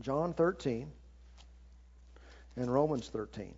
John 13 and Romans 13.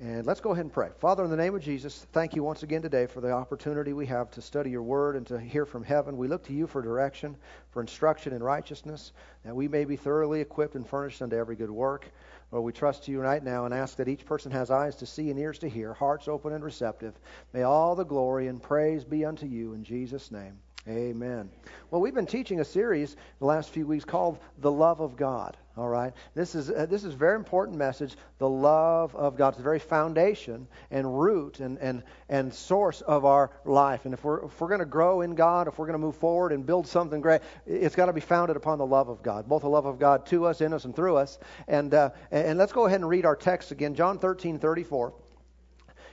And let's go ahead and pray. Father, in the name of Jesus, thank you once again today for the opportunity we have to study your word and to hear from heaven. We look to you for direction, for instruction in righteousness, that we may be thoroughly equipped and furnished unto every good work. Lord, we trust you right now and ask that each person has eyes to see and ears to hear, hearts open and receptive. May all the glory and praise be unto you in Jesus' name. Amen. Well, we've been teaching a series the last few weeks called The Love of God. All right? This is, uh, this is a very important message. The love of God. It's the very foundation and root and, and, and source of our life. And if we're, if we're going to grow in God, if we're going to move forward and build something great, it's got to be founded upon the love of God, both the love of God to us, in us, and through us. And, uh, and let's go ahead and read our text again John 13 34.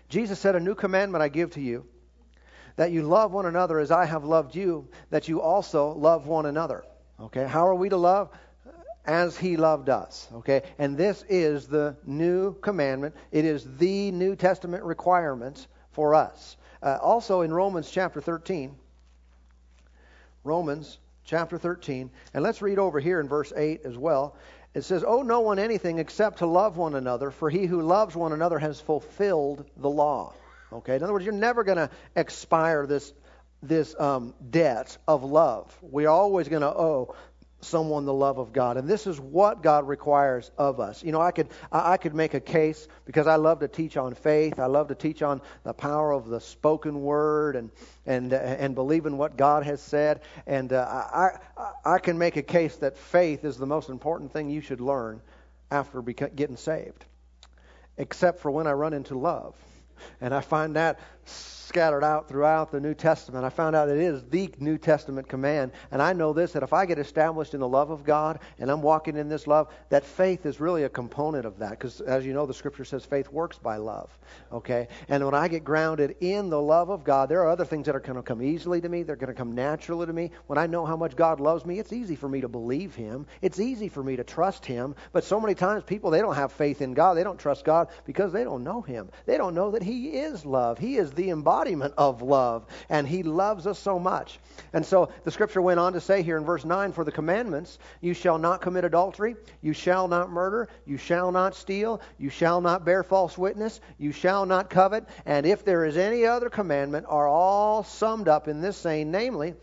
Jesus said, A new commandment I give to you that you love one another as I have loved you, that you also love one another. Okay, how are we to love? As he loved us. Okay, and this is the new commandment. It is the New Testament requirements for us. Uh, also in Romans chapter 13, Romans chapter 13, and let's read over here in verse 8 as well. It says, Owe no one anything except to love one another, for he who loves one another has fulfilled the law. Okay? In other words, you're never going to expire this this um, debt of love. We're always going to owe someone the love of God, and this is what God requires of us. You know, I could I could make a case because I love to teach on faith. I love to teach on the power of the spoken word and and and believe in what God has said. And uh, I I can make a case that faith is the most important thing you should learn after getting saved, except for when I run into love. And I find that scattered out throughout the New Testament. I found out it is the New Testament command. And I know this that if I get established in the love of God and I'm walking in this love, that faith is really a component of that. Because as you know, the scripture says faith works by love. Okay? And when I get grounded in the love of God, there are other things that are going to come easily to me. They're going to come naturally to me. When I know how much God loves me, it's easy for me to believe Him. It's easy for me to trust Him. But so many times people, they don't have faith in God. They don't trust God because they don't know Him. They don't know that He is love. He is the embodiment embodiment of love. And He loves us so much. And so the scripture went on to say here in verse 9 For the commandments, you shall not commit adultery, you shall not murder, you shall not steal, you shall not bear false witness, you shall not covet. And if there is any other commandment, are all summed up in this saying, namely,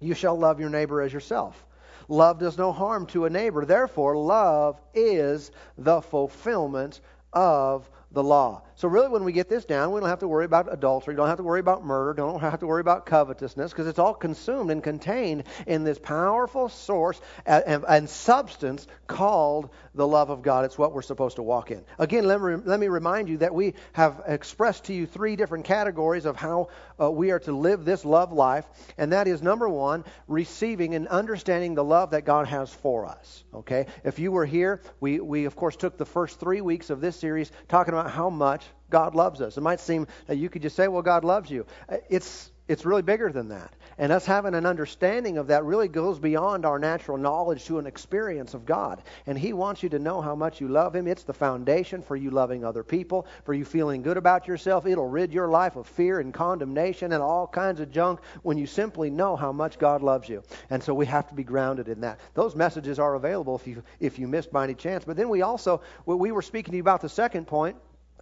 you shall love your neighbor as yourself. Love does no harm to a neighbor. Therefore, love is the fulfillment of the law. So really, when we get this down, we don't have to worry about adultery, don't have to worry about murder, don't have to worry about covetousness, because it's all consumed and contained in this powerful source and, and, substance called the love of God. It's what we're supposed to walk in. Again, let me, let me remind you that we have expressed to you three different categories of how uh, we are to live this love life, and that is number one, receiving and understanding the love that God has for us. Okay? If you were here, we, we of course took the first three weeks of this series talking about how much God loves us. It might seem that you could just say, well, God loves you. Uh, it's, it's really bigger than that. And us having an understanding of that really goes beyond our natural knowledge to an experience of God. And He wants you to know how much you love Him. It's the foundation for you loving other people, for you feeling good about yourself. It'll rid your life of fear and condemnation and all kinds of junk when you simply know how much God loves you. And so we have to be grounded in that. Those messages are available if you if you missed by any chance. But then we also we were speaking to you about the second point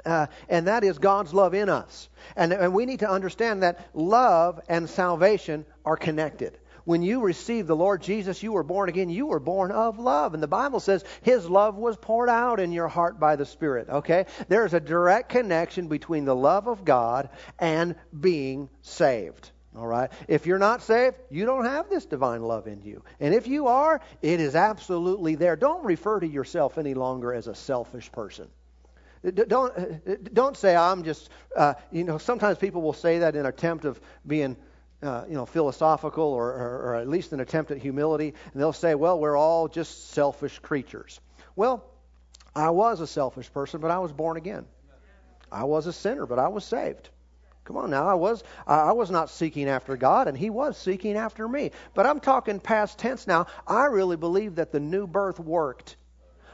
uh, and that is God's love in us. And, and we need to understand that love and salvation are connected. When you receive the Lord Jesus, you were born again. You were born of love. And the Bible says His love was poured out in your heart by the Spirit. Okay? There is a direct connection between the love of God and being saved. All right? If you're not saved, you don't have this divine love in you. And if you are, it is absolutely there. Don't refer to yourself any longer as a selfish person. Don't, don't say, I'm just, uh, you know, sometimes people will say that in an attempt of being, uh, you know, philosophical or, or, or at least an attempt at humility. And they'll say, well, we're all just selfish creatures. Well, I was a selfish person, but I was born again. I was a sinner, but I was saved. Come on now, I was I was not seeking after God, and He was seeking after me. But I'm talking past tense now. I really believe that the new birth worked.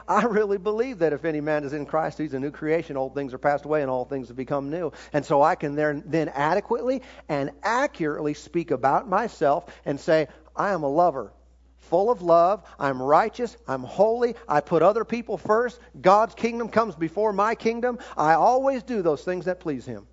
I really believe that if any man is in Christ, he's a new creation. Old things are passed away and all things have become new. And so I can then, then adequately and accurately speak about myself and say, I am a lover full of love. I'm righteous. I'm holy. I put other people first. God's kingdom comes before my kingdom. I always do those things that please Him.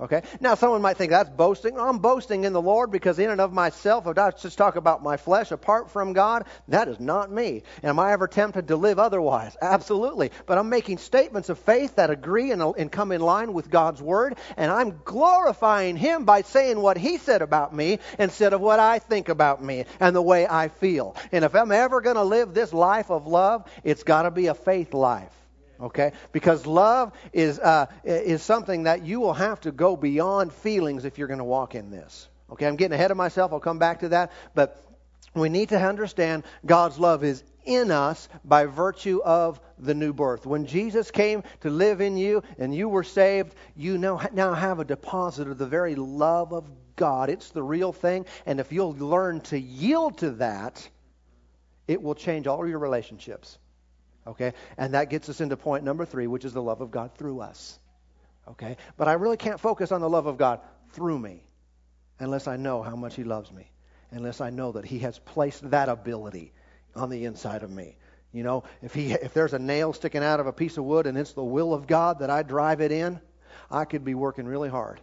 Okay? Now, someone might think that's boasting. I'm boasting in the Lord because in and of myself, if I just talk about my flesh apart from God, that is not me. And am I ever tempted to live otherwise? Absolutely. But I'm making statements of faith that agree and, and come in line with God's Word, and I'm glorifying Him by saying what He said about me instead of what I think about me and the way I feel. And if I'm ever going to live this life of love, it's got to be a faith life. Okay? Because love is, uh, is something that you will have to go beyond feelings if you're going to walk in this. Okay? I'm getting ahead of myself. I'll come back to that. But we need to understand God's love is in us by virtue of the new birth. When Jesus came to live in you and you were saved, you now, now have a deposit of the very love of God. It's the real thing. And if you'll learn to yield to that, it will change all your relationships. Okay? And that gets us into point number three, which is the love of God through us. Okay? But I really can't focus on the love of God through me unless I know how much He loves me, unless I know that He has placed that ability on the inside of me. You know, if he if there's a nail sticking out of a piece of wood and it's the will of God that I drive it in, I could be working really hard.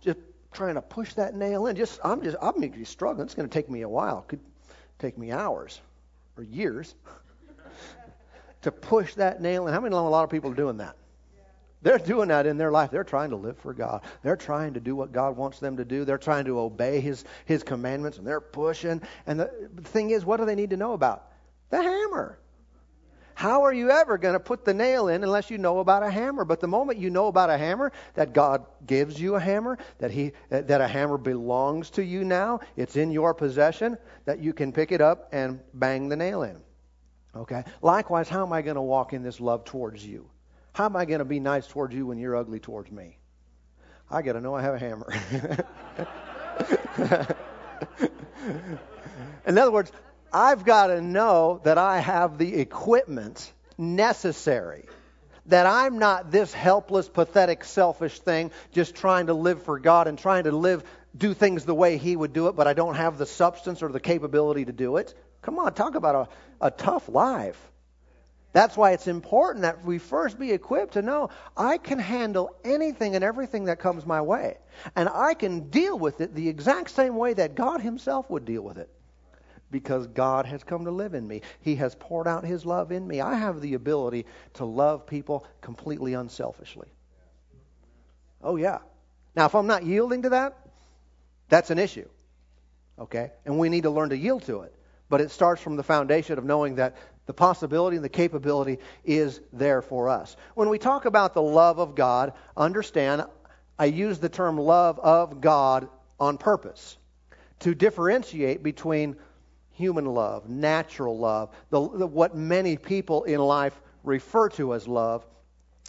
Just trying to push that nail in. Just I'm just I'm struggling. It's going to take me a while. Could take me hours or years to push that nail in. How many know a lot of people are doing that? They're doing that in their life. They're trying to live for God. They're trying to do what God wants them to do. They're trying to obey His His commandments, and they're pushing. And the, the thing is, what do they need to know about? The hammer. How are you ever going to put the nail in unless you know about a hammer? But the moment you know about a hammer, that God gives you a hammer, that he that a hammer belongs to you now, it's in your possession, that you can pick it up and bang the nail in. Okay? Likewise, how am I going to walk in this love towards you? How am I going to be nice towards you when you're ugly towards me? I got to know I have a hammer. in other words, I've got to know that I have the equipment necessary. That I'm not this helpless, pathetic, selfish thing just trying to live for God and trying to live, do things the way He would do it, but I don't have the substance or the capability to do it. Come on, talk about a, a tough life. That's why it's important that we first be equipped to know I can handle anything and everything that comes my way. And I can deal with it the exact same way that God Himself would deal with it because God has come to live in me. He has poured out His love in me. I have the ability to love people completely unselfishly. Oh, yeah. Now, if I'm not yielding to that, that's an issue. Okay? And we need to learn to yield to it. But it starts from the foundation of knowing that the possibility and the capability is there for us. When we talk about the love of God, understand I use the term love of God on purpose to differentiate between human love, natural love, the, the, what many people in life refer to as love,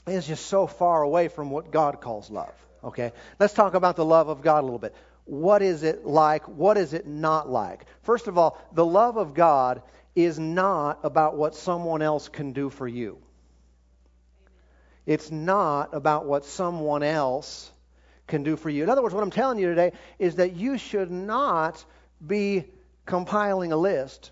is just so far away from what God calls love. Okay? Let's talk about the love of God a little bit. What is it like? What is it not like? First of all, the love of God is not about what someone else can do for you. It's not about what someone else can do for you. In other words, what I'm telling you today is that you should not be compiling a list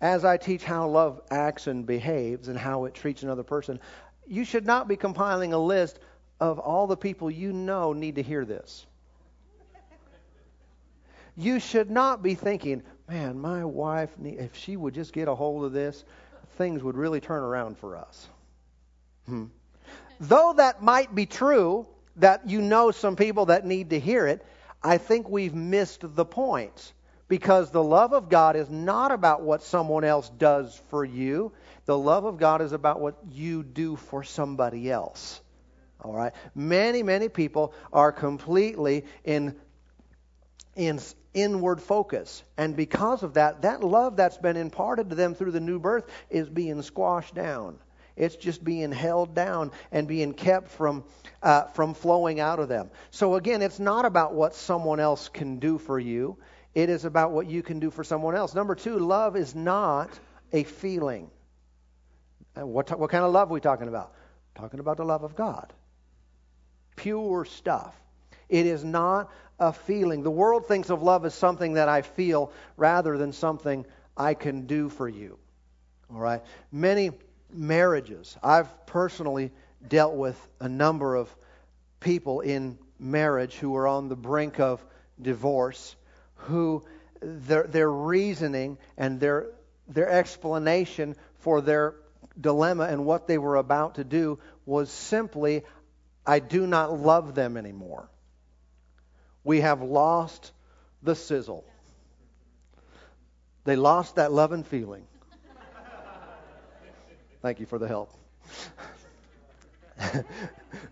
as I teach how love acts and behaves and how it treats another person. You should not be compiling a list of all the people you know need to hear this. You should not be thinking, man, my wife, if she would just get a hold of this, things would really turn around for us. Hmm. Though that might be true, that you know some people that need to hear it, I think we've missed the point. Because the love of God is not about what someone else does for you. The love of God is about what you do for somebody else. All right? Many, many people are completely in, in inward focus. And because of that, that love that's been imparted to them through the new birth is being squashed down. It's just being held down and being kept from, uh, from flowing out of them. So, again, it's not about what someone else can do for you. It is about what you can do for someone else. Number two, love is not a feeling. Uh, what, what kind of love are we talking about? Talking about the love of God. Pure stuff. It is not a feeling. The world thinks of love as something that I feel rather than something I can do for you. All right? Many marriages, I've personally dealt with a number of people in marriage who are on the brink of divorce, who their, their reasoning and their, their explanation for their dilemma and what they were about to do was simply, I do not love them anymore. We have lost the sizzle. They lost that love and feeling. Thank you for the help.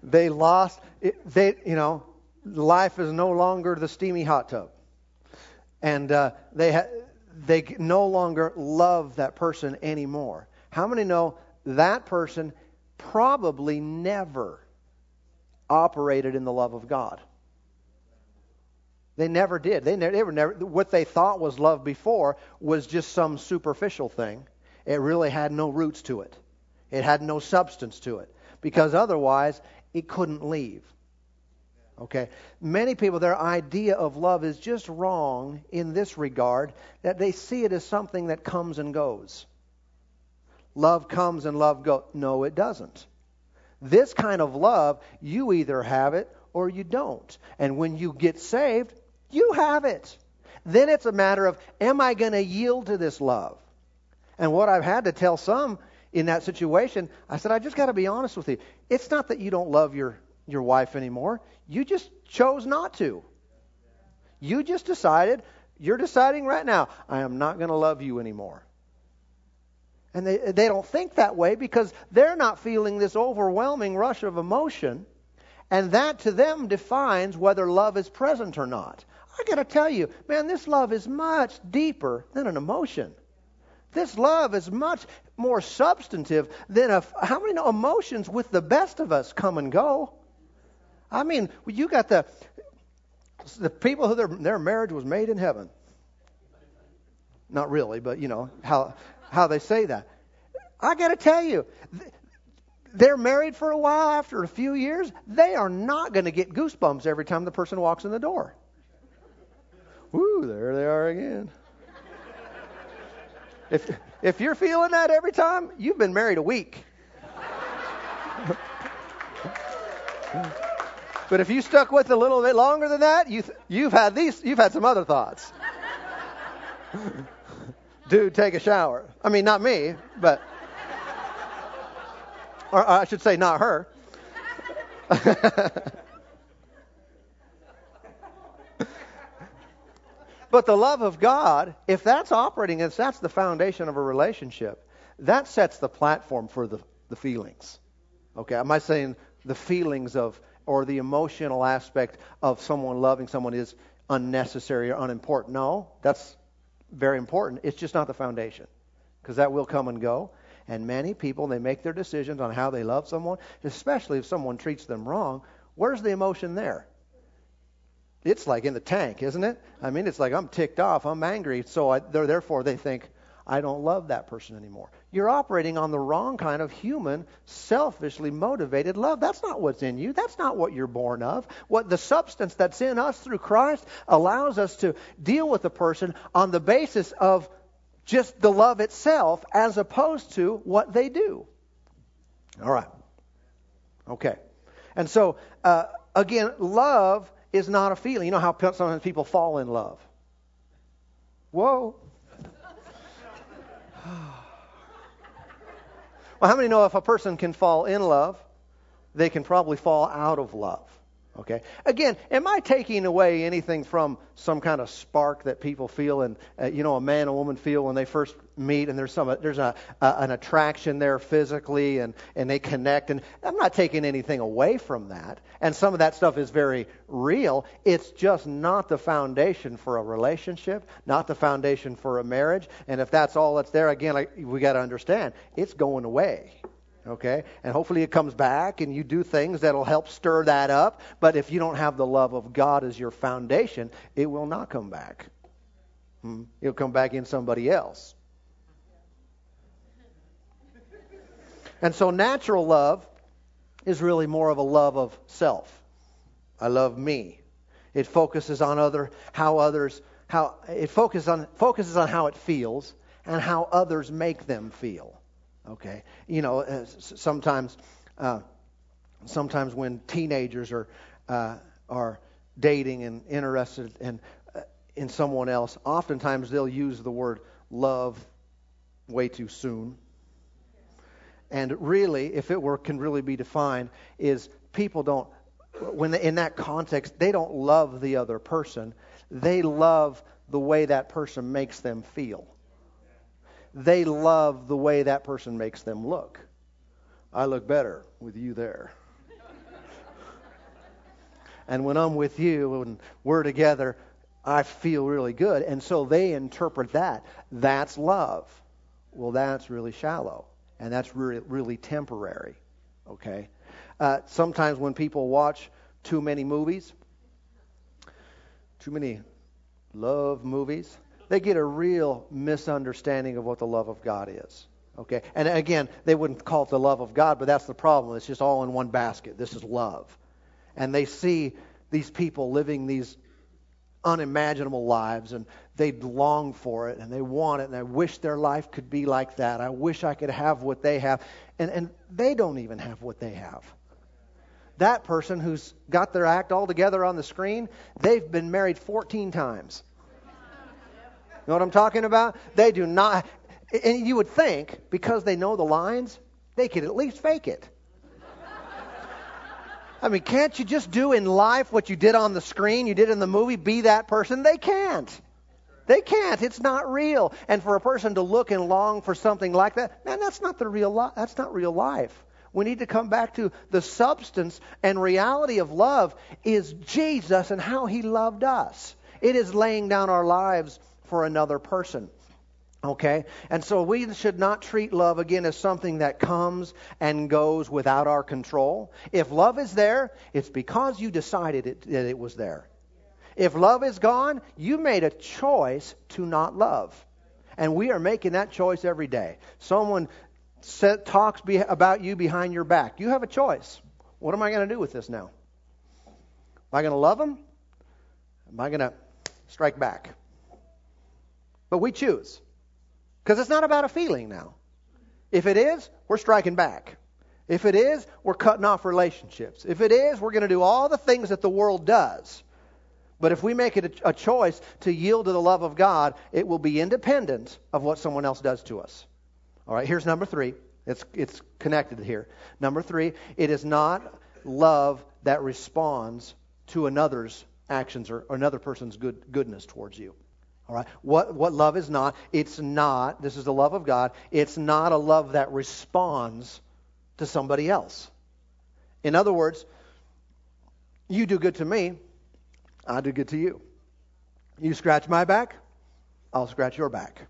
they lost it, they you know life is no longer the steamy hot tub and uh, they ha- they no longer love that person anymore. How many know that person probably never operated in the love of god? They never did. They they were never what they thought was love before was just some superficial thing. It really had no roots to it. It had no substance to it. Because otherwise it couldn't leave. Okay? Many people, their idea of love is just wrong in this regard that they see it as something that comes and goes. Love comes and love goes. No, it doesn't. This kind of love, you either have it or you don't. And when you get saved, you have it. Then it's a matter of, am I going to yield to this love? And what I've had to tell some in that situation, I said, I just got to be honest with you. It's not that you don't love your, your wife anymore. You just chose not to. You just decided, you're deciding right now, I am not going to love you anymore. And they, they don't think that way because they're not feeling this overwhelming rush of emotion. And that to them defines whether love is present or not. I got to tell you, man, this love is much deeper than an emotion. This love is much more substantive than a, how many know emotions with the best of us come and go. I mean, you got the the people who their their marriage was made in heaven. Not really, but you know how how they say that. I got to tell you, they're married for a while. After a few years, they are not going to get goosebumps every time the person walks in the door. Woo, there they are again. If, if you're feeling that every time, you've been married a week. but if you stuck with it a little bit longer than that, you, you've had these, you've had some other thoughts. Dude, take a shower. I mean, not me, but, or I should say, not her. But the love of God, if that's operating, if that's the foundation of a relationship, that sets the platform for the, the feelings. Okay, am I saying the feelings of or the emotional aspect of someone loving someone is unnecessary or unimportant? No, that's very important. It's just not the foundation because that will come and go. And many people, they make their decisions on how they love someone, especially if someone treats them wrong. Where's the emotion there? it's like in the tank, isn't it? I mean, it's like I'm ticked off, I'm angry, so I, therefore they think I don't love that person anymore. You're operating on the wrong kind of human, selfishly motivated love. That's not what's in you. That's not what you're born of. What the substance that's in us through Christ allows us to deal with a person on the basis of just the love itself as opposed to what they do. All right. Okay. And so, uh, again, love is not a feeling. You know how sometimes people fall in love. Whoa. Well, how many know if a person can fall in love, they can probably fall out of love? Okay. Again, am I taking away anything from some kind of spark that people feel and uh, you know a man and woman feel when they first meet and there's some there's a, a an attraction there physically and and they connect and I'm not taking anything away from that. And some of that stuff is very real. It's just not the foundation for a relationship, not the foundation for a marriage. And if that's all that's there, again, like, we got to understand it's going away okay? And hopefully it comes back and you do things that'll help stir that up. But if you don't have the love of God as your foundation, it will not come back. Hmm? It'll come back in somebody else. And so natural love is really more of a love of self. I love me. It focuses on other how others how it focuses on focuses on how it feels and how others make them feel. Okay, you know, uh, sometimes uh, sometimes when teenagers are uh, are dating and interested in uh, in someone else, oftentimes they'll use the word love way too soon. And really, if it were can really be defined, is people don't when they, in that context they don't love the other person. They love the way that person makes them feel. They love the way that person makes them look. I look better with you there. and when I'm with you and we're together, I feel really good. And so they interpret that. That's love. Well, that's really shallow. And that's really, really temporary. Okay? Uh, sometimes when people watch too many movies, too many love movies, they get a real misunderstanding of what the love of God is. Okay? And again, they wouldn't call it the love of God, but that's the problem. It's just all in one basket. This is love. And they see these people living these unimaginable lives and they long for it and they want it and I wish their life could be like that. I wish I could have what they have. And, and they don't even have what they have. That person who's got their act all together on the screen, they've been married 14 times. You know what I'm talking about? They do not. And you would think, because they know the lines, they could at least fake it. I mean, can't you just do in life what you did on the screen, you did in the movie, be that person? They can't. They can't. It's not real. And for a person to look and long for something like that, man, that's not the real li- that's not real life. We need to come back to the substance and reality of love is Jesus and how he loved us. It is laying down our lives for another person. Okay? And so we should not treat love again as something that comes and goes without our control. If love is there, it's because you decided it, that it was there. If love is gone, you made a choice to not love. And we are making that choice every day. Someone set, talks be, about you behind your back. You have a choice. What am I going to do with this now? Am I going to love them? Am I going to strike back? But we choose. Because it's not about a feeling now. If it is, we're striking back. If it is, we're cutting off relationships. If it is, we're going to do all the things that the world does. But if we make it a, a, choice to yield to the love of God, it will be independent of what someone else does to us. All right, here's number three. It's, it's connected here. Number three, it is not love that responds to another's actions or, or another person's good, goodness towards you. All right. What what love is not? It's not. This is the love of God. It's not a love that responds to somebody else. In other words, you do good to me, I do good to you. You scratch my back, I'll scratch your back.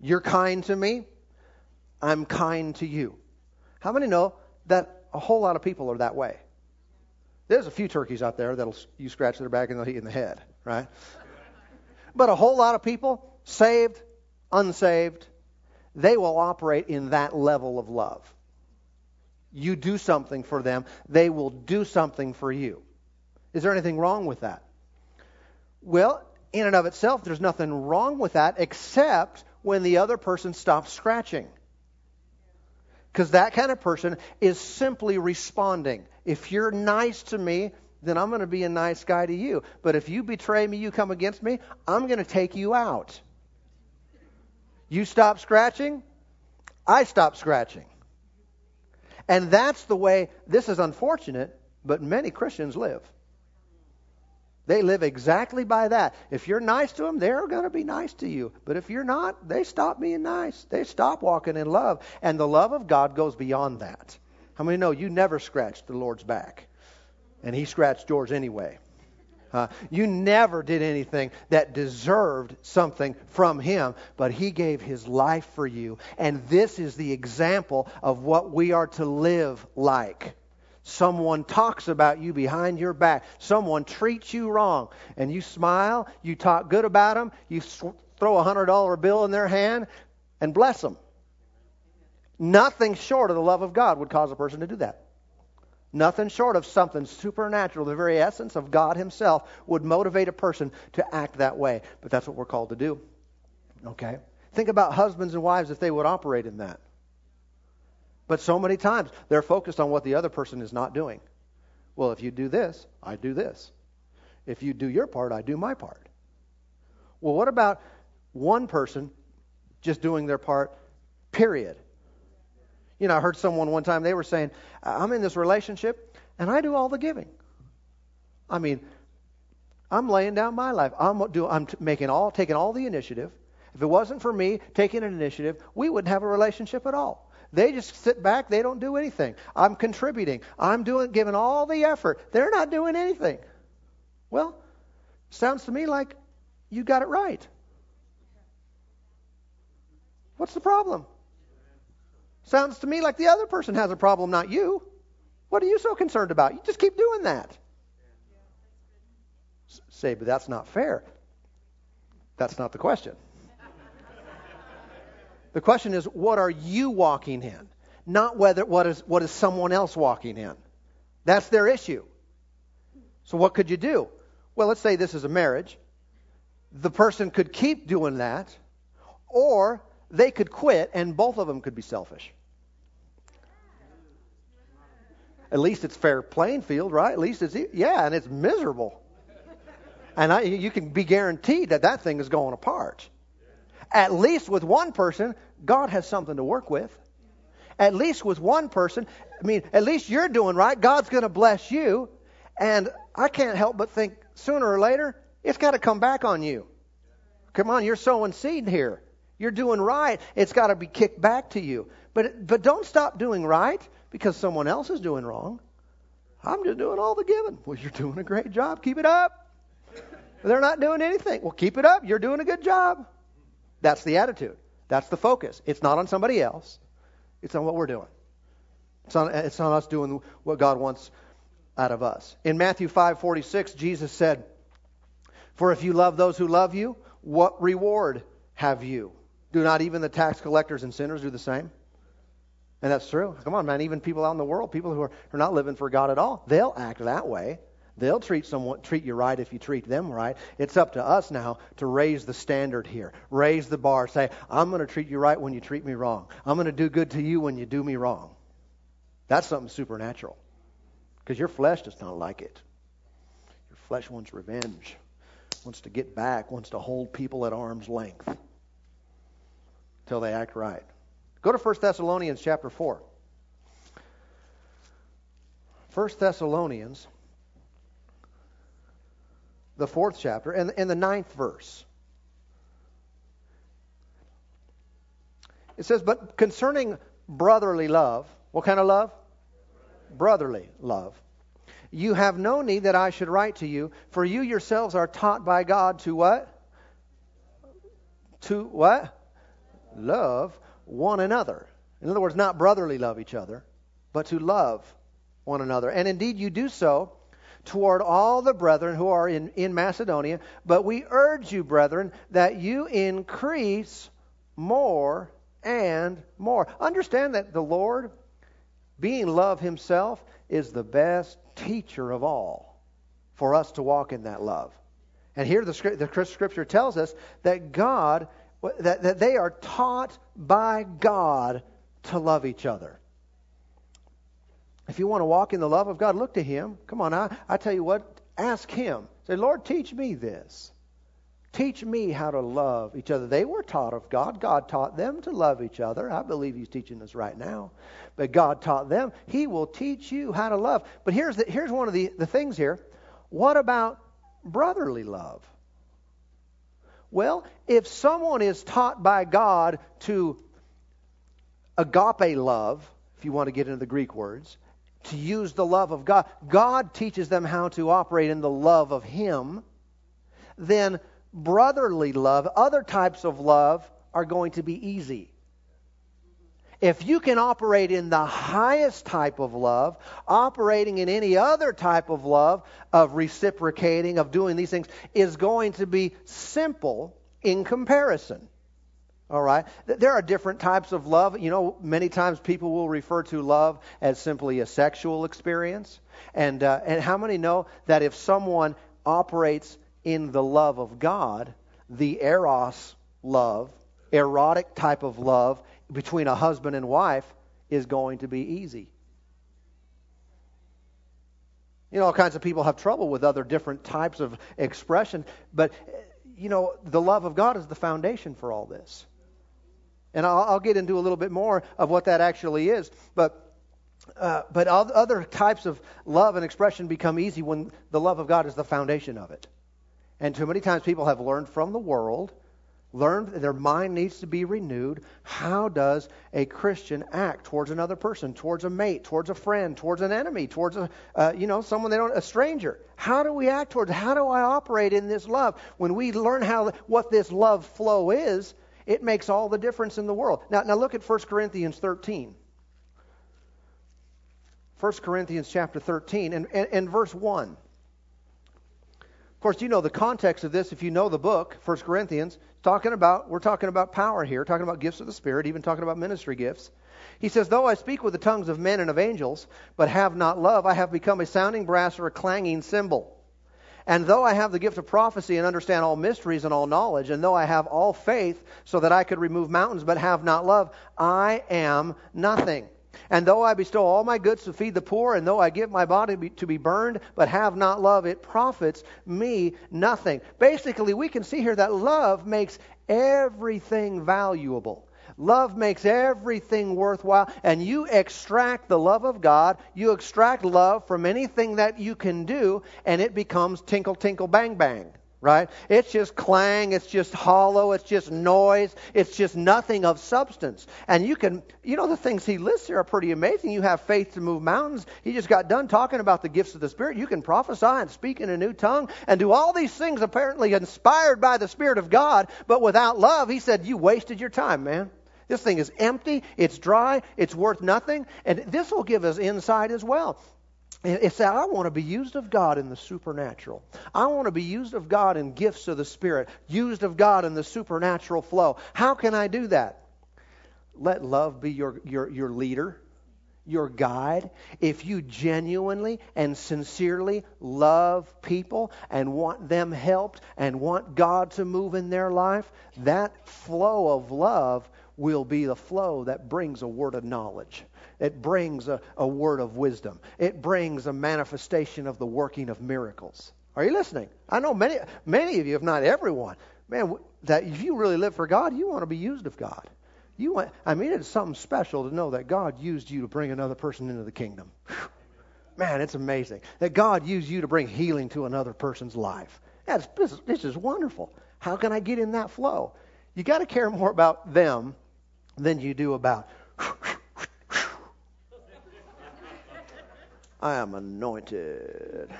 You're kind to me, I'm kind to you. How many know that a whole lot of people are that way? There's a few turkeys out there that'll you scratch their back and they'll hit you in the head right? But a whole lot of people, saved, unsaved, they will operate in that level of love. You do something for them, they will do something for you. Is there anything wrong with that? Well, in and of itself, there's nothing wrong with that except when the other person stops scratching. Because that kind of person is simply responding. If you're nice to me, then I'm going to be a nice guy to you. But if you betray me, you come against me, I'm going to take you out. You stop scratching, I stop scratching. And that's the way, this is unfortunate, but many Christians live. They live exactly by that. If you're nice to them, they're going to be nice to you. But if you're not, they stop being nice. They stop walking in love. And the love of God goes beyond that. How many know you never scratched the Lord's back? And he scratched yours anyway. Uh, you never did anything that deserved something from him, but he gave his life for you. And this is the example of what we are to live like. Someone talks about you behind your back. Someone treats you wrong. And you smile, you talk good about them, you throw a $100 bill in their hand, and bless them. Nothing short of the love of God would cause a person to do that. Nothing short of something supernatural, the very essence of God Himself, would motivate a person to act that way. But that's what we're called to do. Okay? Think about husbands and wives if they would operate in that. But so many times they're focused on what the other person is not doing. Well, if you do this, I do this. If you do your part, I do my part. Well, what about one person just doing their part, period? You know, I heard someone one time, they were saying, I'm in this relationship and I do all the giving. I mean, I'm laying down my life. I'm, do, I'm making all, taking all the initiative. If it wasn't for me taking an initiative, we wouldn't have a relationship at all. They just sit back, they don't do anything. I'm contributing. I'm doing giving all the effort. They're not doing anything. Well, sounds to me like you got it right. What's the problem? Sounds to me like the other person has a problem, not you. What are you so concerned about? You just keep doing that. Say, but that's not fair. That's not the question. the question is, what are you walking in? Not whether what is what is someone else walking in. That's their issue. So what could you do? Well, let's say this is a marriage. The person could keep doing that, or they could quit, and both of them could be selfish. At least it's fair playing field, right? At least it's yeah, and it's miserable. And I, you can be guaranteed that that thing is going apart. At least with one person, God has something to work with. At least with one person, I mean, at least you're doing right. God's going to bless you. And I can't help but think sooner or later, it's got to come back on you. Come on, you're sowing seed here. You're doing right. It's got to be kicked back to you. But, but don't stop doing right because someone else is doing wrong. I'm just doing all the giving. Well, you're doing a great job. Keep it up. They're not doing anything. Well, keep it up. You're doing a good job. That's the attitude. That's the focus. It's not on somebody else. It's on what we're doing. It's on, it's on us doing what God wants out of us. In Matthew 5:46, Jesus said, "For if you love those who love you, what reward have you? Do not even the tax collectors and sinners do the same?" And that's true. Come on, man. Even people out in the world, people who are, who are not living for God at all, they'll act that way. They'll treat someone treat you right if you treat them right. It's up to us now to raise the standard here. Raise the bar. Say, I'm going to treat you right when you treat me wrong. I'm going to do good to you when you do me wrong. That's something supernatural. Because your flesh does not like it. Your flesh wants revenge, wants to get back, wants to hold people at arm's length until they act right. Go to 1 Thessalonians chapter 4. 1 Thessalonians, the fourth chapter, and, and the ninth verse. It says, But concerning brotherly love, what kind of love? Brotherly love. You have no need that I should write to you, for you yourselves are taught by God to what? To what? Love one another. In other words, not brotherly love each other, but to love one another. And indeed, you do so toward all the brethren who are in, in Macedonia. But we urge you, brethren, that you increase more and more. Understand that the Lord, being love himself, is the best teacher of all for us to walk in that love. And here the, the scripture tells us that God that, that they are taught by God to love each other. If you want to walk in the love of God, look to Him. Come on, I, I tell you what, ask Him. Say, Lord, teach me this. Teach me how to love each other. They were taught of God. God taught them to love each other. I believe He's teaching us right now. But God taught them. He will teach you how to love. But here's, the, here's one of the, the things here. What about brotherly love? Well, if someone is taught by God to agape love, if you want to get into the Greek words, to use the love of God, God teaches them how to operate in the love of Him, then brotherly love, other types of love, are going to be easy. If you can operate in the highest type of love, operating in any other type of love, of reciprocating, of doing these things, is going to be simple in comparison. All right? There are different types of love. You know, many times people will refer to love as simply a sexual experience. And, uh, and how many know that if someone operates in the love of God, the eros love, erotic type of love between a husband and wife, is going to be easy. You know, all kinds of people have trouble with other different types of expression, but, you know, the love of God is the foundation for all this. And I'll, I'll get into a little bit more of what that actually is. But uh, but other types of love and expression become easy when the love of God is the foundation of it. And too many times people have learned from the world, learned their mind needs to be renewed. How does a Christian act towards another person, towards a mate, towards a friend, towards an enemy, towards a uh, you know someone they don't a stranger? How do we act towards? How do I operate in this love? When we learn how what this love flow is, it makes all the difference in the world. Now, now look at 1 Corinthians 13. 1 Corinthians chapter 13 and, and, and verse 1. Of course, you know the context of this if you know the book, 1 Corinthians, talking about we're talking about power here, talking about gifts of the Spirit, even talking about ministry gifts. He says, Though I speak with the tongues of men and of angels, but have not love, I have become a sounding brass or a clanging cymbal. And though I have the gift of prophecy and understand all mysteries and all knowledge, and though I have all faith so that I could remove mountains but have not love, I am nothing. And though I bestow all my goods to feed the poor, and though I give my body to be burned, but have not love, it profits me nothing. Basically, we can see here that love makes everything valuable. Love makes everything worthwhile, and you extract the love of God, you extract love from anything that you can do, and it becomes tinkle, tinkle, bang, bang right? It's just clang, it's just hollow, it's just noise, it's just nothing of substance. And you can, you know, the things he lists here are pretty amazing. You have faith to move mountains. He just got done talking about the gifts of the Spirit. You can prophesy and speak in a new tongue and do all these things apparently inspired by the Spirit of God, but without love, he said, you wasted your time, man. This thing is empty, it's dry, it's worth nothing, and this will give us insight as well. It's that I want to be used of God in the supernatural. I want to be used of God in gifts of the Spirit, used of God in the supernatural flow. How can I do that? Let love be your, your, your leader, your guide. If you genuinely and sincerely love people and want them helped and want God to move in their life, that flow of love will be the flow that brings a word of knowledge. It brings a, a word of wisdom. It brings a manifestation of the working of miracles. Are you listening? I know many, many of you, if not everyone, man, that if you really live for God, you want to be used of God. You want, I mean, it's something special to know that God used you to bring another person into the kingdom. Man, it's amazing that God used you to bring healing to another person's life. That's this, this is wonderful. How can I get in that flow? You got to care more about them than you do about. I am anointed.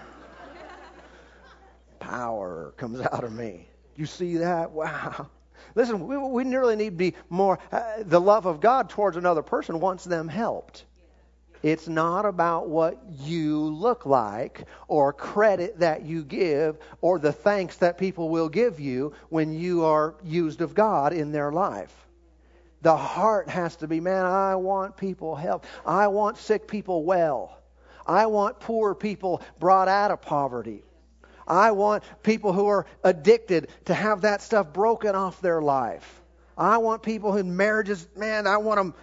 Power comes out of me. You see that? Wow. Listen, we, we nearly need to be more. Uh, the love of God towards another person wants them helped. It's not about what you look like or credit that you give or the thanks that people will give you when you are used of God in their life. The heart has to be, man, I want people helped. I want sick people well. I want poor people brought out of poverty. I want people who are addicted to have that stuff broken off their life. I want people in marriages, man, I want them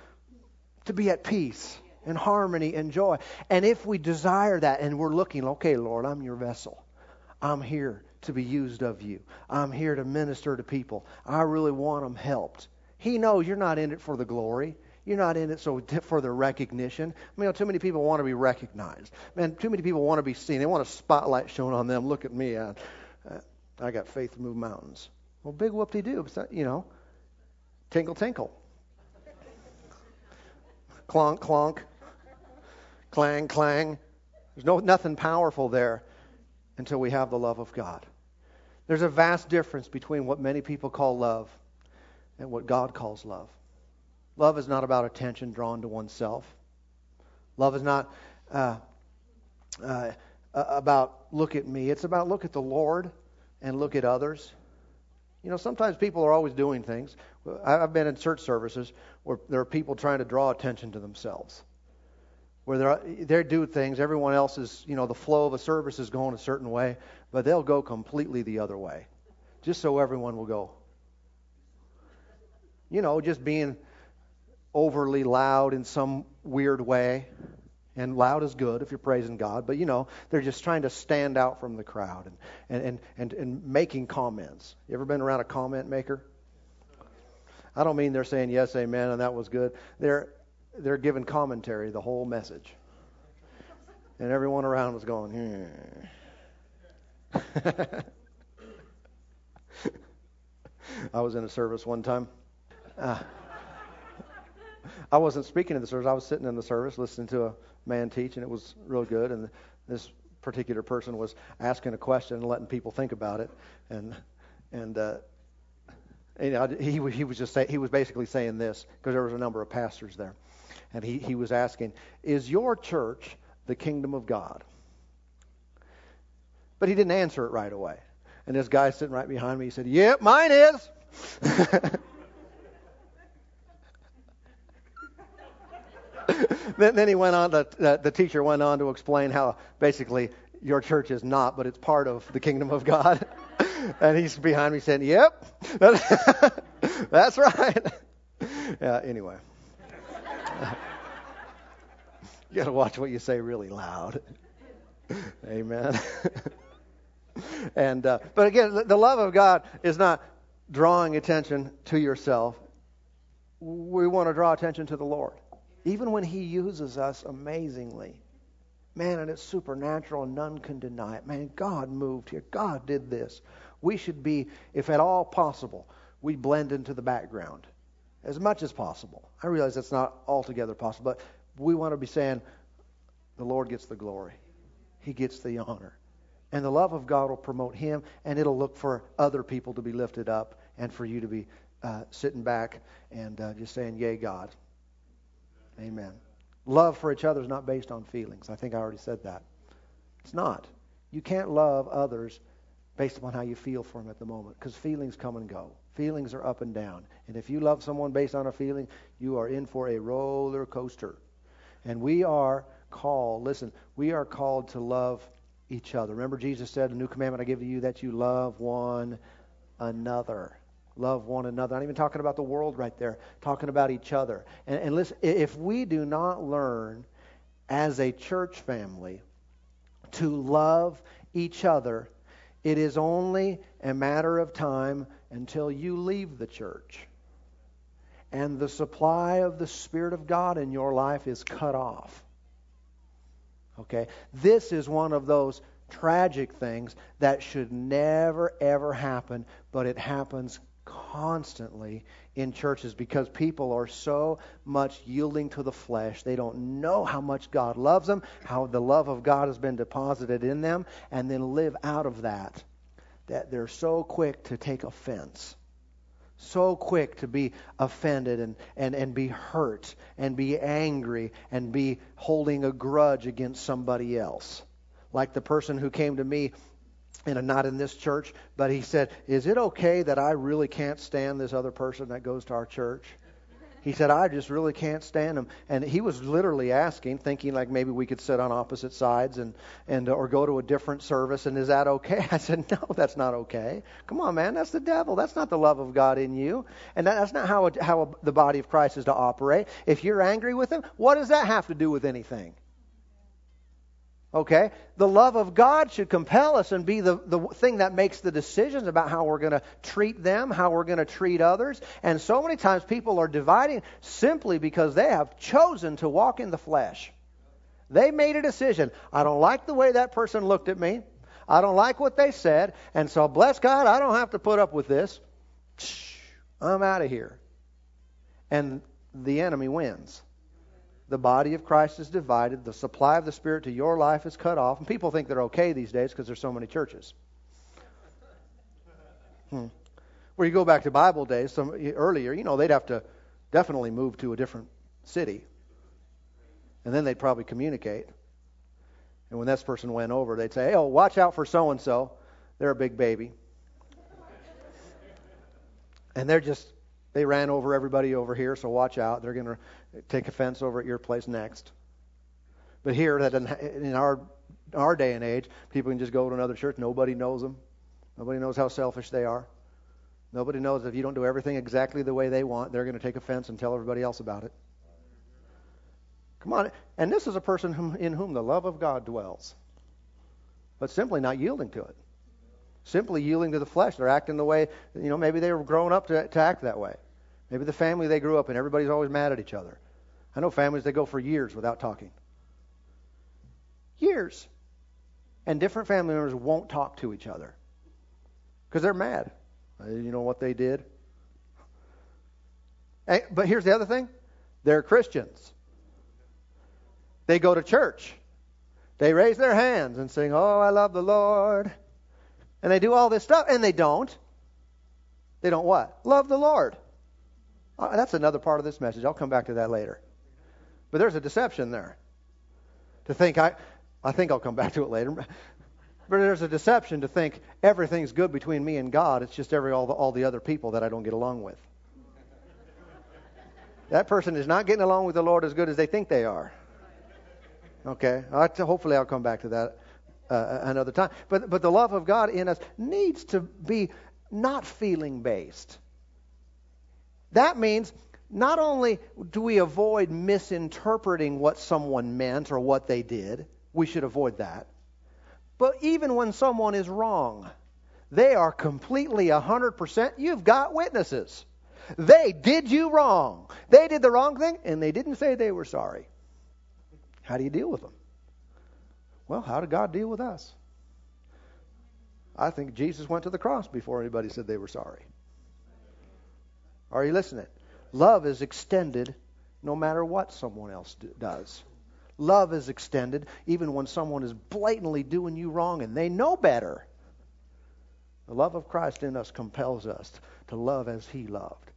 to be at peace and harmony and joy. And if we desire that and we're looking, okay, Lord, I'm your vessel. I'm here to be used of you. I'm here to minister to people. I really want them helped. He knows you're not in it for the glory. You're not in it so for the recognition. I mean, too many people want to be recognized. Man, too many people want to be seen. They want a spotlight shown on them. Look at me. I, I got faith to move mountains. Well, big whoop de doo. You know, tinkle tinkle, clonk clonk, clang clang. There's no nothing powerful there until we have the love of God. There's a vast difference between what many people call love and what God calls love. Love is not about attention drawn to oneself. Love is not uh, uh, about look at me. It's about look at the Lord and look at others. You know, sometimes people are always doing things. I've been in church services where there are people trying to draw attention to themselves, where they they do things. Everyone else is, you know, the flow of a service is going a certain way, but they'll go completely the other way, just so everyone will go. You know, just being overly loud in some weird way. And loud is good if you're praising God, but you know, they're just trying to stand out from the crowd and, and, and, and, making comments. You ever been around a comment maker? I don't mean they're saying yes, amen, and that was good. They're they're giving commentary, the whole message. And everyone around was going, hmm. I was in a service one time. Uh, I wasn't speaking in the service. I was sitting in the service listening to a man teach, and it was real good. And this particular person was asking a question and letting people think about it. And and uh, you know, he he was just say, he was basically saying this because there was a number of pastors there, and he he was asking, "Is your church the kingdom of God?" But he didn't answer it right away. And this guy sitting right behind me, he said, "Yep, mine is." then, he went on. To, uh, the teacher went on to explain how basically your church is not, but it's part of the kingdom of God. and he's behind me saying, "Yep, that's right." yeah. Anyway, you got to watch what you say really loud. Amen. and uh, but again, the, the love of God is not drawing attention to yourself. We want to draw attention to the Lord even when He uses us amazingly. Man, and it's supernatural, and none can deny it. Man, God moved here. God did this. We should be, if at all possible, we blend into the background as much as possible. I realize that's not altogether possible, but we want to be saying, the Lord gets the glory, He gets the honor. And the love of God will promote Him, and it'll look for other people to be lifted up and for you to be uh, sitting back and uh, just saying, Yay, God. Amen. Love for each other is not based on feelings. I think I already said that. It's not. You can't love others based upon how you feel for them at the moment because feelings come and go. Feelings are up and down. And if you love someone based on a feeling, you are in for a roller coaster. And we are called, listen, we are called to love each other. Remember, Jesus said, A new commandment I give to you that you love one another love one another. I'm not even talking about the world right there, talking about each other. And, and listen, if we do not learn as a church family to love each other, it is only a matter of time until you leave the church. And the supply of the Spirit of God in your life is cut off. Okay? This is one of those tragic things that should never, ever happen, but it happens constantly in churches because people are so much yielding to the flesh. They don't know how much God loves them, how the love of God has been deposited in them, and then live out of that. That they're so quick to take offense. So quick to be offended and, and, and be hurt and be angry and be holding a grudge against somebody else. Like the person who came to me and not in this church, but he said, Is it okay that I really can't stand this other person that goes to our church? He said, I just really can't stand him. And he was literally asking, thinking like maybe we could sit on opposite sides and, and uh, or go to a different service, and is that okay? I said, No, that's not okay. Come on, man, that's the devil. That's not the love of God in you. And that, that's not how, it, how a, the body of Christ is to operate. If you're angry with him, what does that have to do with anything? Okay? The love of God should compel us and be the, the thing that makes the decisions about how we're going to treat them, how we're going to treat others. And so many times people are dividing simply because they have chosen to walk in the flesh. They made a decision. I don't like the way that person looked at me. I don't like what they said. And so, bless God, I don't have to put up with this. I'm out of here. And the enemy wins the body of Christ is divided, the supply of the Spirit to your life is cut off, and people think they're okay these days because there's so many churches. Hmm. Where you go back to Bible days, some earlier, you know, they'd have to definitely move to a different city, and then they'd probably communicate. And when this person went over, they'd say, "Oh, watch out for so and so. They're a big baby." And they're just, they ran over everybody over here, so watch out. They're going to take offense over at your place next. But here, that in our our day and age, people can just go to another church. Nobody knows them. Nobody knows how selfish they are. Nobody knows if you don't do everything exactly the way they want, they're going to take offense and tell everybody else about it. Come on. And this is a person in whom the love of God dwells, but simply not yielding to it. Simply yielding to the flesh. They're acting the way, you know, maybe they were grown up to, to act that way. Maybe the family they grew up in, everybody's always mad at each other. I know families that go for years without talking. Years. And different family members won't talk to each other because they're mad. Uh, you know what they did? But here's the other thing they're Christians. They go to church. They raise their hands and sing, Oh, I love the Lord. And they do all this stuff, and they don't. They don't what? Love the Lord. Uh, that's another part of this message. I'll come back to that later. But there's a deception there. To think I, I think I'll come back to it later. But there's a deception to think everything's good between me and God. It's just every all the, all the other people that I don't get along with. That person is not getting along with the Lord as good as they think they are. Okay, I, hopefully I'll come back to that uh, another time. But but the love of God in us needs to be not feeling based. That means not only do we avoid misinterpreting what someone meant or what they did, we should avoid that. But even when someone is wrong, they are completely 100%, you've got witnesses. They did you wrong. They did the wrong thing, and they didn't say they were sorry. How do you deal with them? Well, how did God deal with us? I think Jesus went to the cross before anybody said they were sorry. Are you listening? Love is extended no matter what someone else do, does. Love is extended even when someone is blatantly doing you wrong and they know better. The love of Christ in us compels us to love as He loved.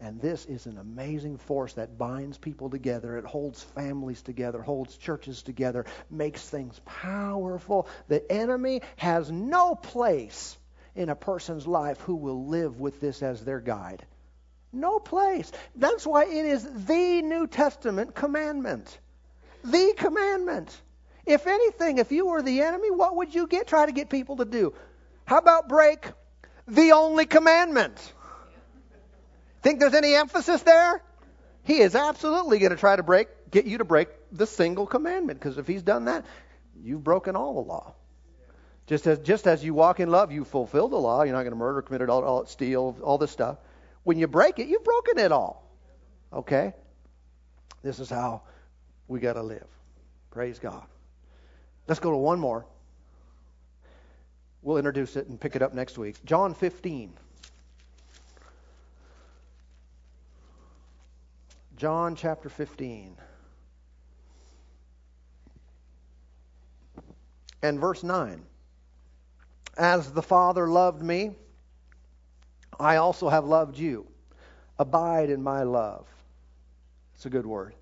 And this is an amazing force that binds people together. It holds families together, holds churches together, makes things powerful. The enemy has no place in a person's life who will live with this as their guide. No place. That's why it is the New Testament commandment the commandment. If anything, if you were the enemy, what would you get? Try to get people to do. How about break the only commandment? Think there's any emphasis there? He is absolutely going to try to break, get you to break the single commandment, because if he's done that, you've broken all the law. Just as just as you walk in love, you fulfill the law. You're not going to murder, commit all, steal, all this stuff. When you break it, you've broken it all. Okay. This is how we got to live. Praise God. Let's go to one more. We'll introduce it and pick it up next week. John 15. John chapter 15. And verse 9. As the Father loved me, I also have loved you. Abide in my love. It's a good word.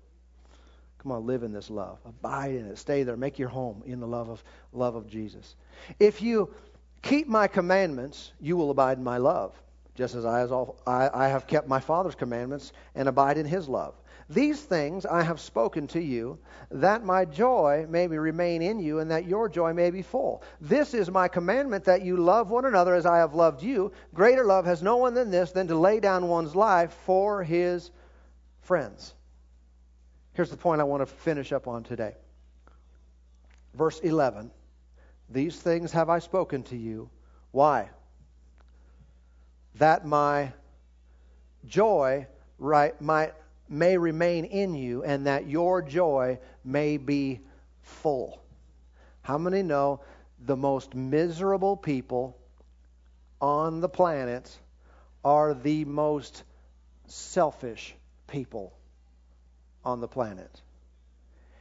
Come on, live in this love. Abide in it. Stay there. Make your home in the love of love of Jesus. If you keep my commandments, you will abide in my love, just as I, as all, I, I have kept my Father's commandments and abide in his love. These things I have spoken to you, that my joy may remain in you, and that your joy may be full. This is my commandment that you love one another as I have loved you. Greater love has no one than this, than to lay down one's life for his friends. Here's the point I want to finish up on today. Verse 11 These things have I spoken to you. Why? That my joy right, might, may remain in you and that your joy may be full. How many know the most miserable people on the planet are the most selfish people on the planet.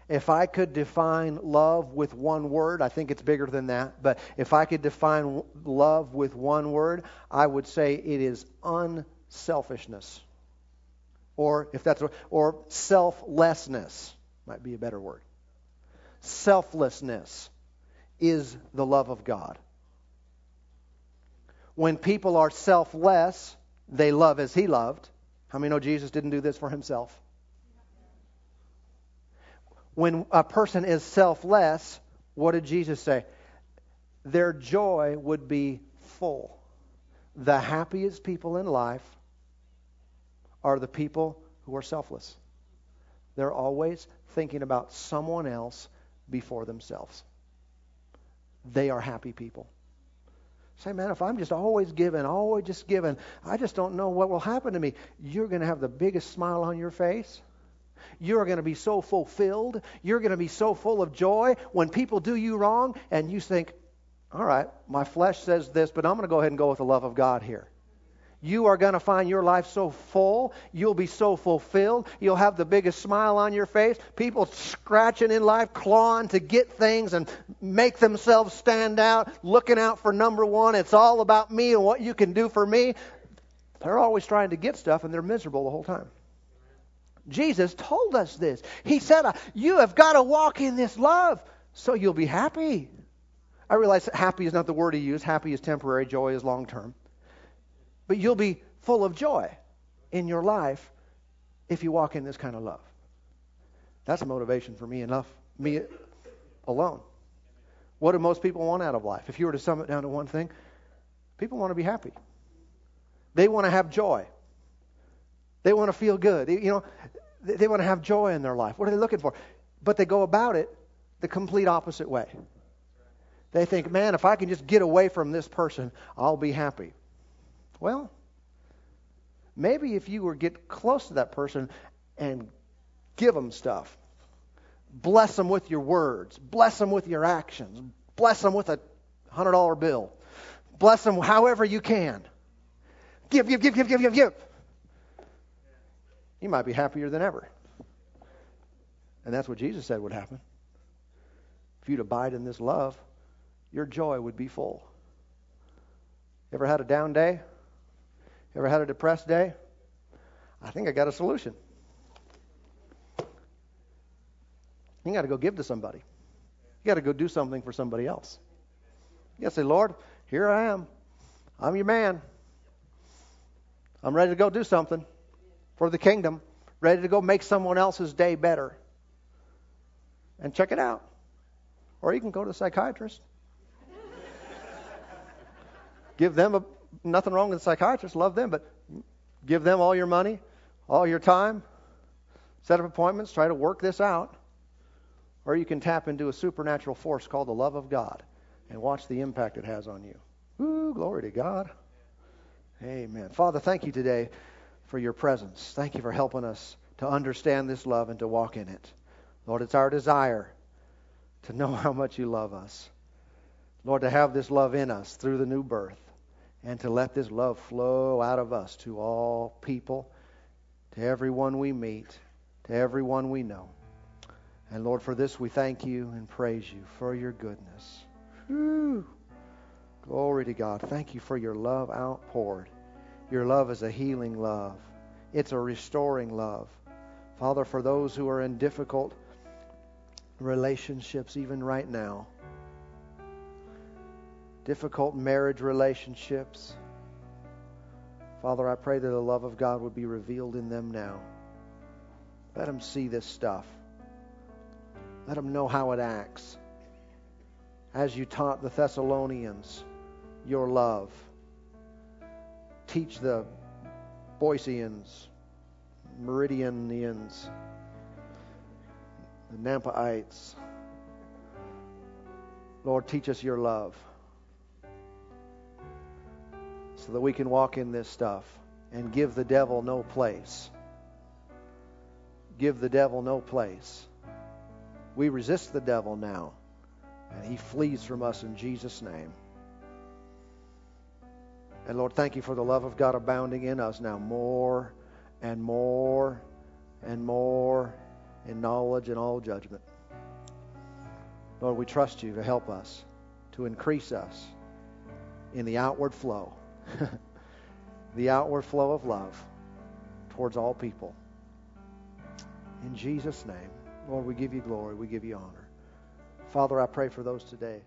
If I could define love with one word, I think it's bigger than that, but if I could define love with one word, I would say it is unselfishness. Or if that's or selflessness might be a better word. Selflessness is the love of God. When people are selfless, they love as he loved. How many know Jesus didn't do this for himself? When a person is selfless, what did Jesus say? Their joy would be full. The happiest people in life are the people who are selfless. They're always thinking about someone else before themselves. They are happy people. Say, man, if I'm just always giving, always just giving, I just don't know what will happen to me. You're going to have the biggest smile on your face. You're going to be so fulfilled. You're going to be so full of joy when people do you wrong and you think, all right, my flesh says this, but I'm going to go ahead and go with the love of God here. You are going to find your life so full. You'll be so fulfilled. You'll have the biggest smile on your face. People scratching in life, clawing to get things and make themselves stand out, looking out for number one. It's all about me and what you can do for me. They're always trying to get stuff and they're miserable the whole time. Jesus told us this. He said, uh, You have got to walk in this love so you'll be happy. I realize happy is not the word he used. Happy is temporary, joy is long term. But you'll be full of joy in your life if you walk in this kind of love. That's a motivation for me enough, me alone. What do most people want out of life? If you were to sum it down to one thing, people want to be happy. They want to have joy. They want to feel good. You know, they want to have joy in their life. What are they looking for? But they go about it the complete opposite way. They think, man, if I can just get away from this person, I'll be happy. Well, maybe if you were get close to that person and give them stuff, bless them with your words, bless them with your actions, bless them with a hundred dollar bill, bless them however you can. Give, give, give, give, give, give, give. You might be happier than ever. And that's what Jesus said would happen. If you'd abide in this love, your joy would be full. Ever had a down day? Ever had a depressed day? I think I got a solution. You got to go give to somebody. You got to go do something for somebody else. You got to say, Lord, here I am. I'm your man. I'm ready to go do something for the kingdom, ready to go make someone else's day better. And check it out. Or you can go to a psychiatrist. Give them a nothing wrong with psychiatrists, love them, but give them all your money, all your time, set up appointments, try to work this out. Or you can tap into a supernatural force called the love of God and watch the impact it has on you. Ooh, glory to God. Amen. Father, thank you today for your presence. Thank you for helping us to understand this love and to walk in it. Lord, it's our desire to know how much you love us. Lord, to have this love in us through the new birth and to let this love flow out of us to all people, to everyone we meet, to everyone we know. And Lord, for this we thank you and praise you for your goodness. Whew. Glory to God. Thank you for your love outpoured. Your love is a healing love, it's a restoring love. Father, for those who are in difficult relationships, even right now, difficult marriage relationships. Father, I pray that the love of God would be revealed in them now. Let them see this stuff. Let them know how it acts. As you taught the Thessalonians your love, teach the Boiseans, Meridianians, the Nampaites. Lord, teach us your love so that we can walk in this stuff and give the devil no place. Give the devil no place. We resist the devil now, and he flees from us in Jesus' name. And Lord, thank you for the love of God abounding in us now more and more and more in knowledge and all judgment. Lord, we trust you to help us, to increase us in the outward flow the outward flow of love towards all people. In Jesus' name, Lord, we give you glory, we give you honor. Father, I pray for those today.